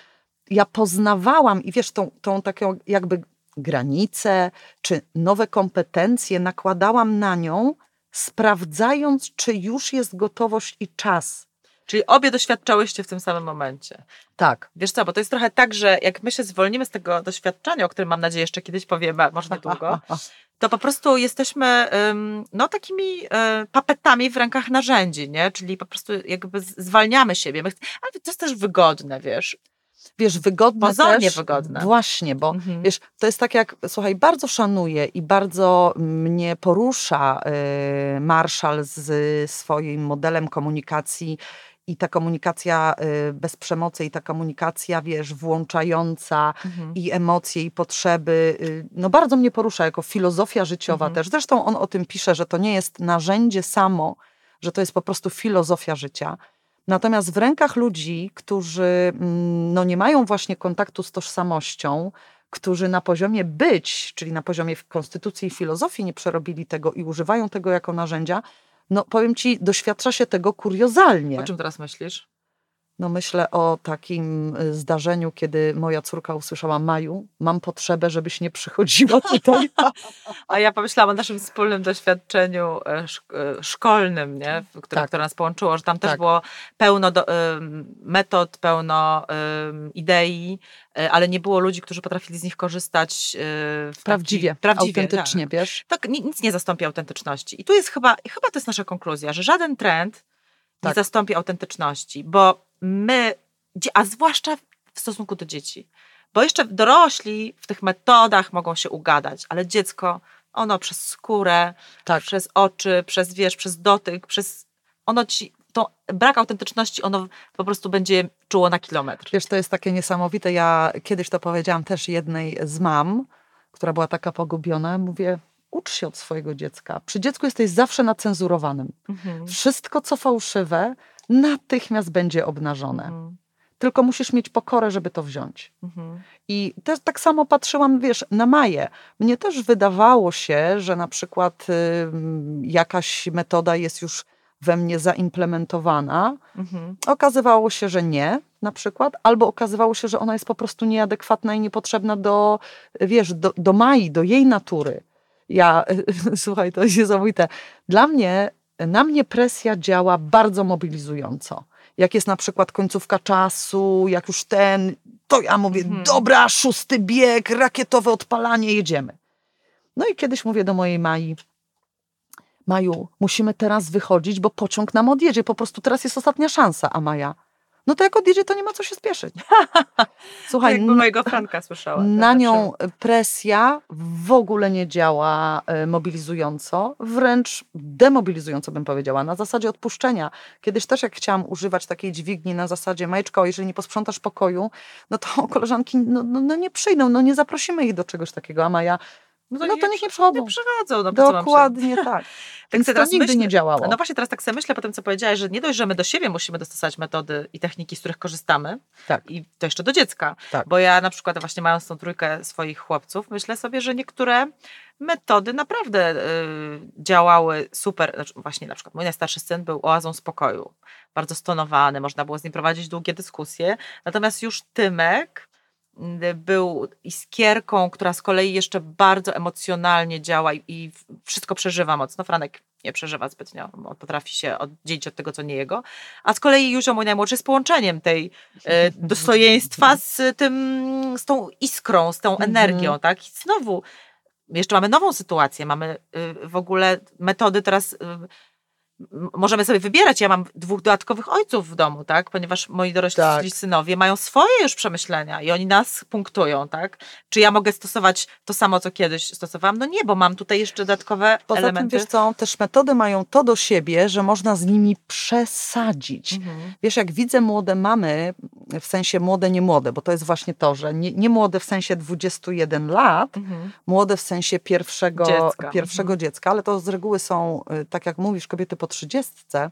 ja poznawałam, i wiesz, tą, tą taką jakby granicę, czy nowe kompetencje nakładałam na nią, sprawdzając, czy już jest gotowość i czas. Czyli obie doświadczałyście w tym samym momencie. Tak. Wiesz co, bo to jest trochę tak, że jak my się zwolnimy z tego doświadczenia, o którym mam nadzieję jeszcze kiedyś powiemy, może niedługo, to po prostu jesteśmy no takimi y, papetami w rękach narzędzi, nie? Czyli po prostu jakby zwalniamy siebie. Ale to jest też wygodne, wiesz. Wiesz, wygodne Pozornie też. wygodne. Właśnie, bo Mhm. Wiesz, to jest tak jak, słuchaj, bardzo szanuję i bardzo mnie porusza y, Marshall z swoim modelem komunikacji i ta komunikacja y, bez przemocy i ta komunikacja, wiesz, włączająca Mhm. i emocje i potrzeby, y, no bardzo mnie porusza jako filozofia życiowa Mhm. też. Zresztą on o tym pisze, że to nie jest narzędzie samo, że to jest po prostu filozofia życia. Natomiast w rękach ludzi, którzy mm, no, nie mają właśnie kontaktu z tożsamością, którzy na poziomie być, czyli na poziomie konstytucji i filozofii nie przerobili tego i używają tego jako narzędzia, no powiem ci, doświadcza się tego kuriozalnie. O czym teraz myślisz? No myślę o takim y, zdarzeniu, kiedy moja córka usłyszała Maju, mam potrzebę, żebyś nie przychodziła tutaj. A ja pomyślałam o naszym wspólnym doświadczeniu e, e, szkolnym, nie? Które, Tak. które nas połączyło, że tam też Tak. było pełno do, metod, pełno idei, e, ale nie było ludzi, którzy potrafili z nich korzystać w taki- Prawdziwie, prawdziwie autentycznie, Tak. wiesz? tak, ni- nic nie zastąpi autentyczności. I tu jest chyba, chyba to jest nasza konkluzja, że żaden trend nie Tak. zastąpi autentyczności, bo my, a zwłaszcza w stosunku do dzieci, bo jeszcze dorośli w tych metodach mogą się ugadać, ale dziecko, ono przez skórę, Tak. przez oczy, przez wiesz, przez dotyk, przez ono ci, brak autentyczności, ono po prostu będzie czuło na kilometr. Wiesz, to jest takie niesamowite. Ja kiedyś to powiedziałam też jednej z mam, która była taka pogubiona. Mówię, ucz się od swojego dziecka. Przy dziecku jesteś zawsze na cenzurowanym. Mhm. Wszystko, co fałszywe, natychmiast będzie obnażone. Mhm. tylko musisz mieć pokorę, żeby to wziąć. Mhm. I też tak samo patrzyłam, wiesz, na Maję. Mnie też wydawało się, że na przykład y, jakaś metoda jest już we mnie zaimplementowana. Mhm. Okazywało się, że nie, na przykład, albo okazywało się, że ona jest po prostu nieadekwatna i niepotrzebna do, wiesz, do, do Mai, do jej natury. Ja, słuchaj, to jest niesamowite. Dla mnie, na mnie presja działa bardzo mobilizująco. Jak jest na przykład końcówka czasu, jak już ten, to ja mówię, Mhm. dobra, szósty bieg, rakietowe odpalanie, jedziemy. No i kiedyś mówię do mojej Mai, Maju, musimy teraz wychodzić, bo pociąg nam odjedzie. Po prostu teraz jest ostatnia szansa. A Maja, no to jak odjedzie, to nie ma co się spieszyć. Słuchaj, Jakby mojego Franka słyszała. na tak, nią presja w ogóle nie działa e, mobilizująco, wręcz demobilizująco bym powiedziała, na zasadzie odpuszczenia. Kiedyś też jak chciałam używać takiej dźwigni na zasadzie, Majeczko, jeżeli nie posprzątasz pokoju, no to koleżanki no, no, no nie przyjdą, no nie zaprosimy ich do czegoś takiego, a Maja, no to niech nie przychodzą. Nie przychodzą. No, Dokładnie tak. Więc to nigdy myślę- nie działało. No właśnie teraz tak sobie myślę po tym, co powiedziałaś, że nie dość, że my do siebie musimy dostosować metody i techniki, z których korzystamy, Tak. i to jeszcze do dziecka. Tak. Bo ja na przykład właśnie mając tą trójkę swoich chłopców, myślę sobie, że niektóre metody naprawdę y, działały super. Znaczy, właśnie na przykład mój najstarszy syn był oazą spokoju. Bardzo stonowany, można było z nim prowadzić długie dyskusje. Natomiast już Tymek był iskierką, która z kolei jeszcze bardzo emocjonalnie działa i, i wszystko przeżywa mocno. Franek nie przeżywa zbytnio, on potrafi się oddzielić od tego, co nie jego. A z kolei Józio, mój najmłodszy, jest połączeniem tej e, dostojeństwa z tym, z tą iskrą, z tą Mhm. energią, tak? I znowu, jeszcze mamy nową sytuację, mamy y, w ogóle metody teraz... y, Możemy sobie wybierać. Ja mam dwóch dodatkowych ojców w domu, tak? Ponieważ moi dorośli Tak. synowie mają swoje już przemyślenia i oni nas punktują, tak? Czy ja mogę stosować to samo, co kiedyś stosowałam? No nie, bo mam tutaj jeszcze dodatkowe Poza elementy. tym, wiesz co, też metody mają to do siebie, że można z nimi przesadzić. Mhm. Wiesz, jak widzę młode mamy, w sensie młode, nie młode, bo to jest właśnie to, że nie, nie młode w sensie 21 lat, Mhm. młode w sensie pierwszego Dziecka. pierwszego Mhm. dziecka, ale to z reguły są, y, tak jak mówisz, kobiety po trzydziestce,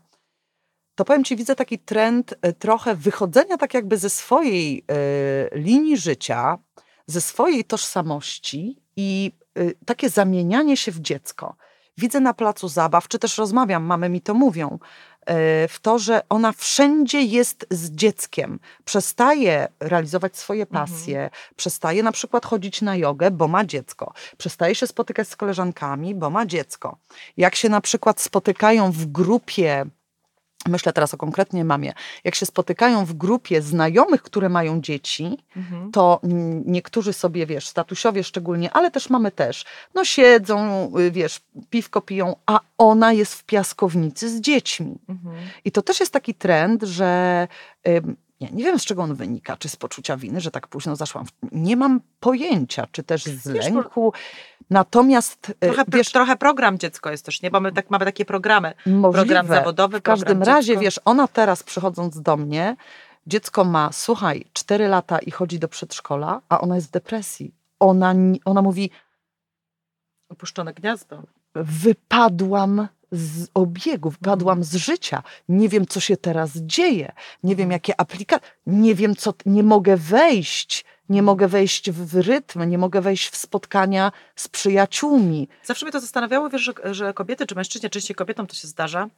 to powiem Ci, widzę taki trend y, trochę wychodzenia tak jakby ze swojej y, linii życia, ze swojej tożsamości i y, takie zamienianie się w dziecko. Widzę na placu zabaw, czy też rozmawiam, mamy mi to mówią, w to, że ona wszędzie jest z dzieckiem. Przestaje realizować swoje pasje, przestaje na przykład chodzić na jogę, bo ma dziecko. Przestaje się spotykać z koleżankami, bo ma dziecko. Jak się na przykład spotykają w grupie, myślę teraz o konkretnie mamie, jak się spotykają w grupie znajomych, które mają dzieci, Mhm. to niektórzy sobie, wiesz, statusiowie szczególnie, ale też mamy też, no siedzą, y, wiesz, piwko piją, a ona jest w piaskownicy z dziećmi. Mhm. I to też jest taki trend, że ym, nie, nie wiem z czego on wynika, czy z poczucia winy, że tak późno zaszłam. Nie mam pojęcia, czy też z Wiesz, lęku. Natomiast y, Trochę, wiesz, trochę program dziecko jest też, nie? Bo my tak, mamy takie programy. możliwe, Program zawodowy, w każdym razie, dziecko. wiesz, ona teraz przychodząc do mnie, dziecko ma, słuchaj, 4 lata i chodzi do przedszkola, a ona jest w depresji. Ona, ona mówi, Opuszczone gniazdo. wypadłam z obiegu, wypadłam z życia. Nie wiem, co się teraz dzieje. Nie wiem, jakie aplikacje. Nie wiem, co. Nie mogę wejść. Nie mogę wejść w rytm, nie mogę wejść w spotkania z przyjaciółmi. Zawsze mnie to zastanawiało, wiesz, że, że kobiety, czy mężczyźni, częściej kobietom to się zdarza,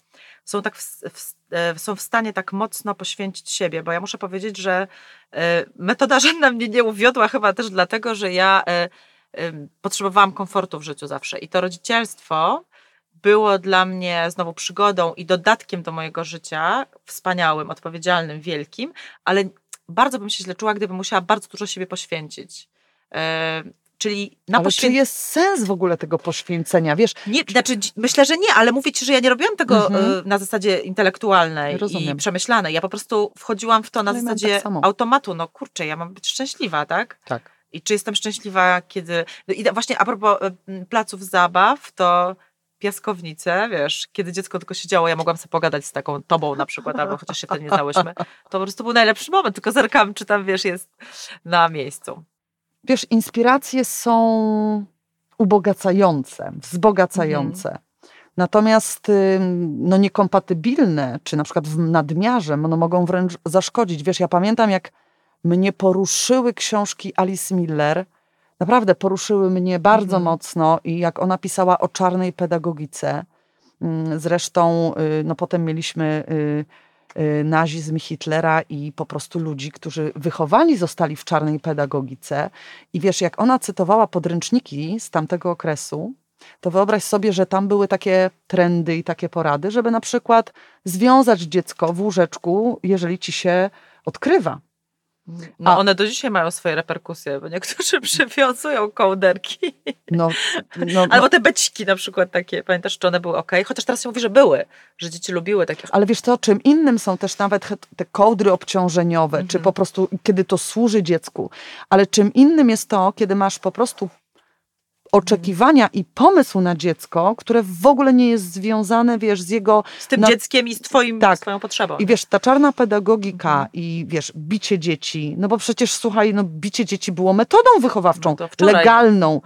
są, tak w, w, e, są w stanie tak mocno poświęcić siebie, bo ja muszę powiedzieć, że e, metoda żadna mnie nie uwiodła chyba też dlatego, że ja e, potrzebowałam komfortu w życiu zawsze i to rodzicielstwo było dla mnie znowu przygodą i dodatkiem do mojego życia, wspaniałym, odpowiedzialnym, wielkim, ale bardzo bym się źle czuła, gdybym musiała bardzo dużo siebie poświęcić. E, czyli na Ale czy jest sens w ogóle tego poświęcenia? Wiesz, nie, znaczy, myślę, że nie, ale mówię ci, że ja nie robiłam tego Mhm. y, na zasadzie intelektualnej i Rozumiem. przemyślanej. Ja po prostu wchodziłam w to na Ale mam zasadzie tak automatu. No kurczę, ja mam być szczęśliwa, tak? tak. I czy jestem szczęśliwa, kiedy... no I właśnie a propos y, placów zabaw, to piaskownice, wiesz, kiedy dziecko tylko siedziało, ja mogłam sobie pogadać z taką tobą na przykład, albo chociaż się wtedy nie znałyśmy, to po prostu był najlepszy moment, tylko zerkam, czy tam, wiesz, jest na miejscu. Wiesz, inspiracje są ubogacające, wzbogacające. Natomiast ym, no niekompatybilne, czy na przykład w nadmiarze, no mogą wręcz zaszkodzić. Wiesz, ja pamiętam, jak mnie poruszyły książki Alice Miller, naprawdę poruszyły mnie bardzo Mhm. mocno i jak ona pisała o czarnej pedagogice. Mm, Zresztą y, no potem mieliśmy y, y, nazizm Hitlera i po prostu ludzi, którzy wychowani zostali w czarnej pedagogice. I wiesz, jak ona cytowała podręczniki z tamtego okresu, to wyobraź sobie, że tam były takie trendy i takie porady, żeby na przykład związać dziecko w łóżeczku, jeżeli ci się odkrywa. No A- one do dzisiaj mają swoje reperkusje, bo niektórzy przywiązują kołderki. No, no, Albo te beciki na przykład takie, pamiętasz, czy one były ok? Chociaż teraz się mówi, że były, że dzieci lubiły takie. Ale wiesz co, czym innym są też nawet te kołdry obciążeniowe, czy Mhm. po prostu kiedy to służy dziecku. Ale czym innym jest to, kiedy masz po prostu oczekiwania i pomysł na dziecko, które w ogóle nie jest związane, wiesz, z jego... Z tym na- dzieckiem i z twoim, Tak. z twoją potrzebą. I wiesz, ta czarna pedagogika Mhm. i wiesz, bicie dzieci, no bo przecież słuchaj, no bicie dzieci było metodą wychowawczą, No legalną,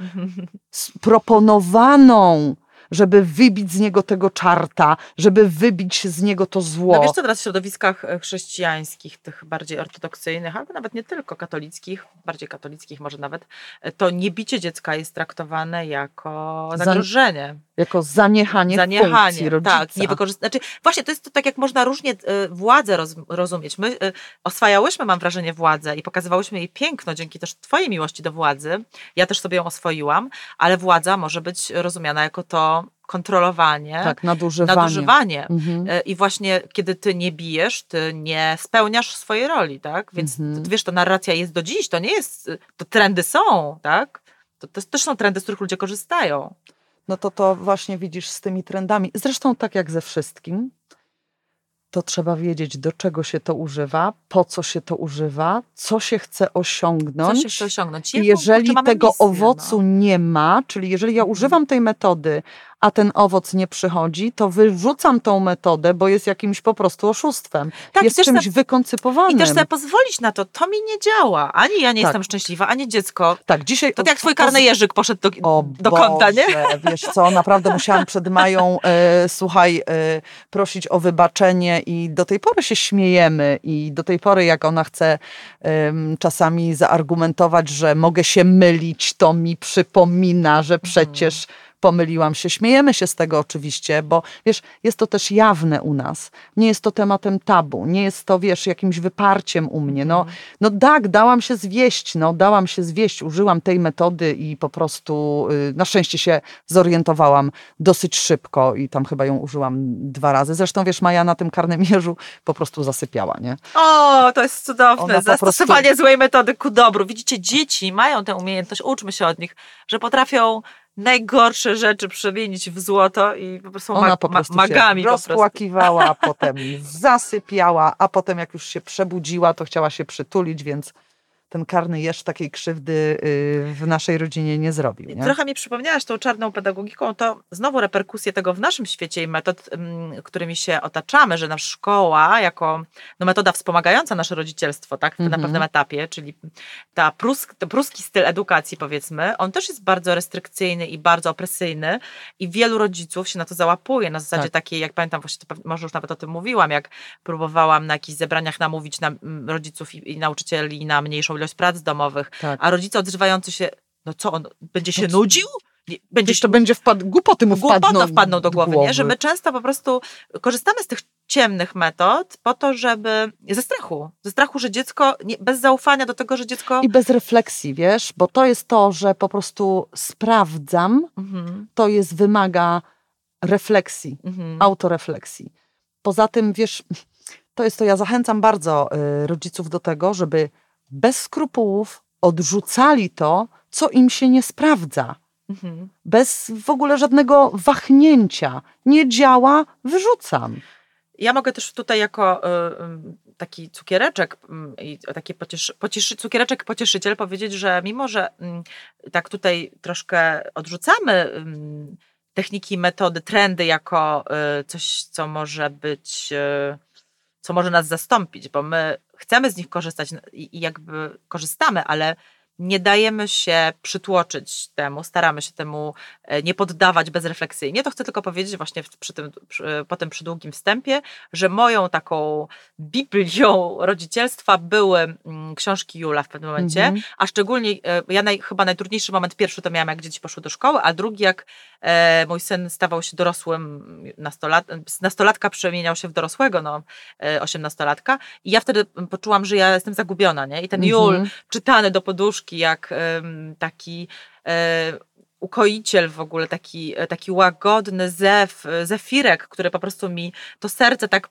s- proponowaną, żeby wybić z niego tego czarta, żeby wybić z niego to zło. No wiesz co, teraz w środowiskach e, chrześcijańskich, tych bardziej ortodoksyjnych, albo nawet nie tylko katolickich, bardziej katolickich może nawet, e, to niebicie dziecka jest traktowane jako Za- zagrożenie. Jako zaniechanie, funkcji Zaniechanie, rodzica. tak, nie wykorzystać. Znaczy, właśnie to jest to tak, jak można różnie e, władzę roz, rozumieć. My oswajałyśmy, mam wrażenie, władzę i pokazywałyśmy jej piękno dzięki też twojej miłości do władzy. Ja też sobie ją oswoiłam, ale władza może być rozumiana jako to kontrolowanie, Tak, nadużywanie. nadużywanie. Mhm. E, I właśnie kiedy ty nie bijesz, ty nie spełniasz swojej roli, tak? Więc Mhm. wiesz, ta narracja jest do dziś, to nie jest, to trendy są, tak? To, to też są trendy, z których ludzie korzystają. No to to właśnie widzisz z tymi trendami. Zresztą tak jak ze wszystkim, to trzeba wiedzieć, do czego się to używa, po co się to używa, co się chce Co osiągnąć. się chce osiągnąć? I Jaką, jeżeli tego misję, owocu no? nie ma, czyli jeżeli ja Mhm. używam tej metody, a ten owoc nie przychodzi, to wyrzucam tą metodę, bo jest jakimś po prostu oszustwem. Tak, jest czymś se- wykoncypowanym. I też sobie pozwolić na to, to mi nie działa. Ani ja nie Tak. jestem szczęśliwa, ani dziecko. tak, dzisiaj To tak jak twój karny Jerzyk poszedł do, O do kąta, nie? Wiesz co, naprawdę musiałam przed Mają, e, słuchaj, e, prosić o wybaczenie i do tej pory się śmiejemy i do tej pory jak ona chce em, czasami zaargumentować, że mogę się mylić, to mi przypomina, że przecież pomyliłam się. Śmiejemy się z tego oczywiście, bo wiesz, jest to też jawne u nas. Nie jest to tematem tabu, nie jest to, wiesz, jakimś wyparciem u mnie. No, no tak, dałam się zwieść, no dałam się zwieść, użyłam tej metody i po prostu y, na szczęście się zorientowałam dosyć szybko i tam chyba ją użyłam dwa razy. Zresztą wiesz, Maja na tym karnym jeżu po prostu zasypiała, nie? O, to jest Ona cudowne. po Zastosowanie złej metody ku dobru. Widzicie, dzieci mają tę umiejętność, uczmy się od nich, że potrafią najgorsze rzeczy przemienić w złoto i po prostu Ona ma- po ma- prostu magami się rozpłakiwała, potem zasypiała, a potem jak już się przebudziła, to chciała się przytulić, więc ten karny jeż takiej krzywdy y, w naszej rodzinie nie zrobił. Nie? Trochę mi przypomniałaś tą czarną pedagogiką, to znowu reperkusje tego w naszym świecie i metod, ym, którymi się otaczamy, że nasza szkoła jako no, metoda wspomagająca nasze rodzicielstwo, tak, na Mhm. pewnym etapie, czyli ta prusk, ten pruski styl edukacji, powiedzmy, on też jest bardzo restrykcyjny i bardzo opresyjny i wielu rodziców się na to załapuje, na zasadzie Tak. takiej, jak pamiętam, właśnie to, może już nawet o tym mówiłam, jak próbowałam na jakichś zebraniach namówić na, mm, rodziców i, i nauczycieli na mniejszą ilość prac domowych, Tak. a rodzice odzywający się, no co, on będzie się No nudził? Nie, Będzie to będzie wpadł, głupoty mu wpadną, głupota wpadną do głowy, nie? że my często po prostu korzystamy z tych ciemnych metod po to, żeby ze strachu, ze strachu, że dziecko, nie, bez zaufania do tego, że dziecko... I bez refleksji, wiesz, bo to jest to, że po prostu sprawdzam, Mhm, to jest wymaga refleksji, mhm. autorefleksji. Poza tym, wiesz, to jest to, ja zachęcam bardzo y, rodziców do tego, żeby bez skrupułów odrzucali to, co im się nie sprawdza. Mhm. Bez w ogóle żadnego wahnięcia. Nie działa, wyrzucam. Ja mogę też tutaj jako y, y, taki cukiereczek y, i taki pocieszy, pocieszy, cukiereczek pocieszyciel powiedzieć, że mimo, że y, tak tutaj troszkę odrzucamy y, techniki, metody, trendy jako y, coś, co może być, co może nas zastąpić, bo my chcemy z nich korzystać i, jakby korzystamy, ale nie dajemy się przytłoczyć temu, staramy się temu e, nie poddawać bezrefleksyjnie. To chcę tylko powiedzieć właśnie przy tym, przy, po tym przy długim wstępie, że moją taką biblią rodzicielstwa były mm, książki Jula w pewnym momencie, Mhm. a szczególnie e, ja naj, chyba najtrudniejszy moment pierwszy to miałam, jak dzieci poszły do szkoły, a drugi jak e, mój syn stawał się dorosłym, nastolat, nastolatka przemieniał się w dorosłego, no, e, osiemnastolatka i ja wtedy poczułam, że ja jestem zagubiona, nie? I ten Jul Mhm. czytany do poduszki, jak em, taki e, ukoiciel w ogóle, taki, e, taki łagodny zew, e, zefirek, który po prostu mi to serce tak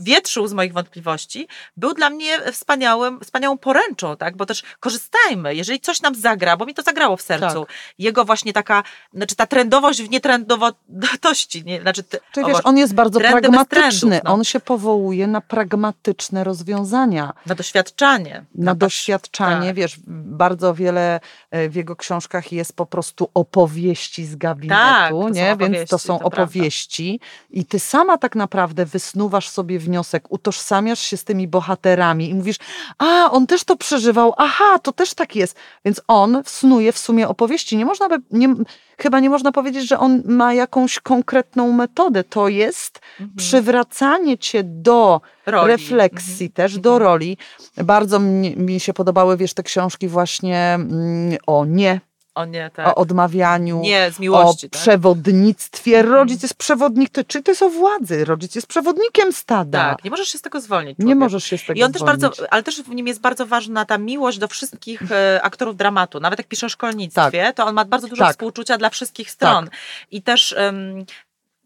wietrzył z moich wątpliwości, był dla mnie wspaniałym, wspaniałą poręczą, tak? Bo też korzystajmy, jeżeli coś nam zagra, bo mi to zagrało w sercu. Jego właśnie taka, znaczy ta trendowość w nietrendowości, nie, znaczy Czyli o wiesz, on jest bardzo pragmatyczny. trendów, no. On się powołuje na pragmatyczne rozwiązania. na doświadczanie. na patrz- doświadczanie, tak. wiesz, bardzo wiele e, w jego książkach jest po prostu opowieści z gabinetu, Tak, nie? Więc to są to prawda. opowieści i ty sama tak naprawdę wysnuwasz sobie wniosek, utożsamiasz się z tymi bohaterami i mówisz, a, on też to przeżywał, aha, to też tak jest. Więc on snuje w sumie opowieści. Nie można by, nie, chyba nie można powiedzieć, że on ma jakąś konkretną metodę. To jest Mhm. przywracanie cię do Roli. refleksji też, do roli. Bardzo mi, mi się podobały, wiesz, te książki właśnie mm, o nie, O nie, tak. o odmawianiu, nie, z o miłości. tak? przewodnictwie. Mhm. Rodzic jest przewodnik, to, czy to jest o władzy? Rodzic jest przewodnikiem stada. Tak, nie możesz się z tego zwolnić. Nie człowieku. możesz się z tego I on też zwolnić. bardzo, ale też w nim jest bardzo ważna ta miłość do wszystkich e, aktorów dramatu. Nawet jak pisze o szkolnictwie, to on ma bardzo dużo Tak. współczucia dla wszystkich stron. I też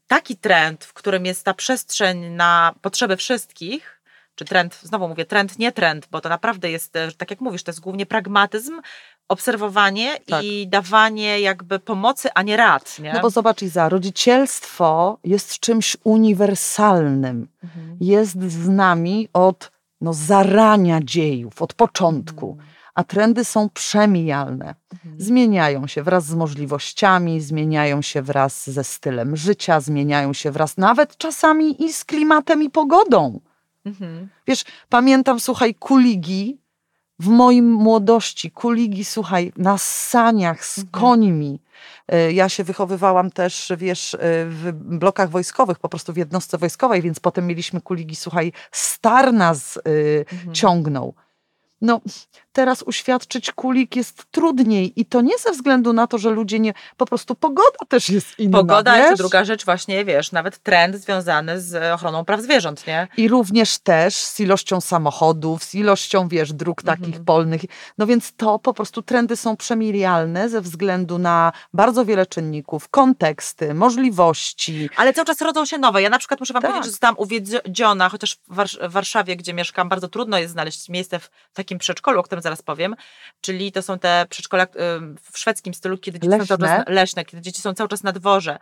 taki trend, w którym jest ta przestrzeń na potrzeby wszystkich, czy trend, znowu mówię, trend, nie trend, bo to naprawdę jest, e, tak jak mówisz, to jest głównie pragmatyzm, obserwowanie Tak. i dawanie jakby pomocy, a nie rad. Nie? No bo zobacz Iza, rodzicielstwo jest czymś uniwersalnym. Mhm. Jest z nami od no, zarania dziejów, od początku. Mhm. A trendy są przemijalne. Mhm. Zmieniają się wraz z możliwościami, zmieniają się wraz ze stylem życia, zmieniają się wraz nawet czasami i z klimatem i pogodą. Mhm. Wiesz, pamiętam, słuchaj, kuligi w moim młodości, kuligi, słuchaj, na saniach z Mhm. końmi. Y, Ja się wychowywałam też, wiesz, y, w blokach wojskowych, po prostu w jednostce wojskowej, więc potem mieliśmy kuligi, słuchaj, star nas y, Mhm. ciągnął. No, teraz uświadczyć kulik jest trudniej i to nie ze względu na to, że ludzie nie, po prostu pogoda też jest inna, Pogoda, wiesz? czy druga rzecz właśnie, wiesz, nawet trend związany z ochroną praw zwierząt, nie? I również też z ilością samochodów, z ilością, wiesz, dróg takich Mhm. polnych. No więc to po prostu trendy są przemilialne ze względu na bardzo wiele czynników, konteksty, możliwości. Ale cały czas rodzą się nowe. Ja na przykład muszę wam Tak. powiedzieć, że zostałam uwiedziona, chociaż w Warszawie, gdzie mieszkam, bardzo trudno jest znaleźć miejsce w takim przedszkolu, o którym zaraz powiem. Czyli to są te przedszkola y, w szwedzkim stylu, kiedy dzieci są cały Leśne. czas leśne, kiedy dzieci są cały czas na dworze.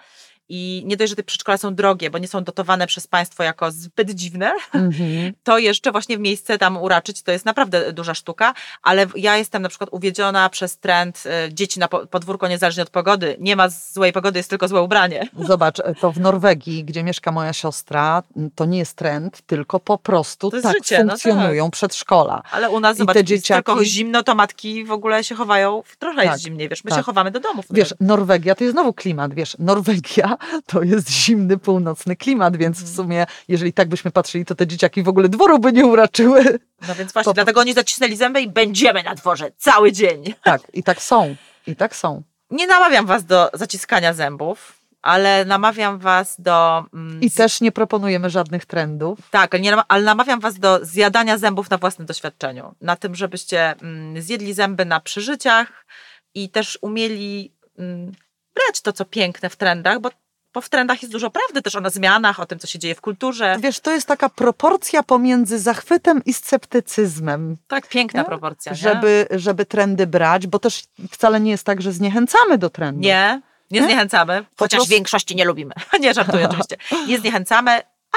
I nie dość, że te przedszkola są drogie, bo nie są dotowane przez państwo jako zbyt dziwne, Mhm. to jeszcze właśnie w miejsce tam uraczyć, to jest naprawdę duża sztuka, ale ja jestem na przykład uwiedziona przez trend y, dzieci na po- podwórko niezależnie od pogody. Nie ma złej pogody, jest tylko złe ubranie. Zobacz, to w Norwegii, gdzie mieszka moja siostra, to nie jest trend, tylko po prostu tak życie, no funkcjonują przedszkola. Ale u nas, I zobacz, te dzieciaki- tylko zimno, to matki w ogóle się chowają, trochę Tak, jest zimniej, wiesz, my tak. się chowamy do domów. Wiesz, Norwegia to jest znowu klimat, wiesz, Norwegia to jest zimny, północny klimat, więc Mhm. w sumie, jeżeli tak byśmy patrzyli, to te dzieciaki w ogóle dworu by nie uraczyły. no więc właśnie, po- dlatego oni zacisnęli zęby i będziemy na dworze cały dzień. Tak, i tak są, i tak są. Nie namawiam was do zaciskania zębów, ale namawiam was do... mm, I też nie proponujemy żadnych trendów. Tak, ale nie, ale namawiam was do zjadania zębów na własnym doświadczeniu. Na tym, żebyście mm, zjedli zęby na przeżyciach i też umieli mm, brać to, co piękne w trendach, bo, bo w trendach jest dużo prawdy też o na zmianach, o tym, co się dzieje w kulturze. Wiesz, to jest taka proporcja pomiędzy zachwytem i sceptycyzmem, Tak, piękna Nie? proporcja, nie? żeby, żeby trendy brać, bo też wcale nie jest tak, że zniechęcamy do trendów. Nie, nie Nie? zniechęcamy, chociaż prostu- większości nie lubimy. nie, żartuję oczywiście. Nie zniechęcamy,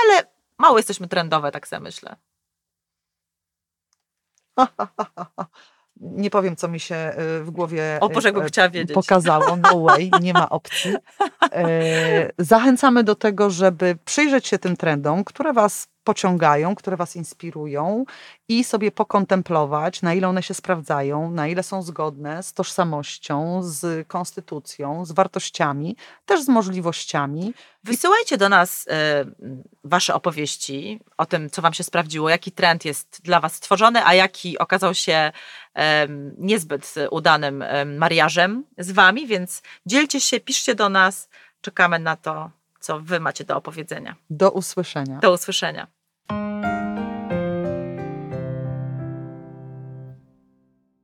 ale mało jesteśmy trendowe, tak sobie myślę. Nie powiem, co mi się y, w głowie O Boże, y, chciała wiedzieć. pokazało. No way, nie ma opcji. E, Zachęcamy do tego, żeby przyjrzeć się tym trendom, które Was pociągają, które Was inspirują i sobie pokontemplować, na ile one się sprawdzają, na ile są zgodne z tożsamością, z konstytucją, z wartościami, też z możliwościami. Wysyłajcie do nas e, wasze opowieści o tym, co wam się sprawdziło, jaki trend jest dla was stworzony, a jaki okazał się e, niezbyt udanym e, mariażem z wami, więc dzielcie się, piszcie do nas, czekamy na to, co wy macie do opowiedzenia. Do usłyszenia. Do usłyszenia.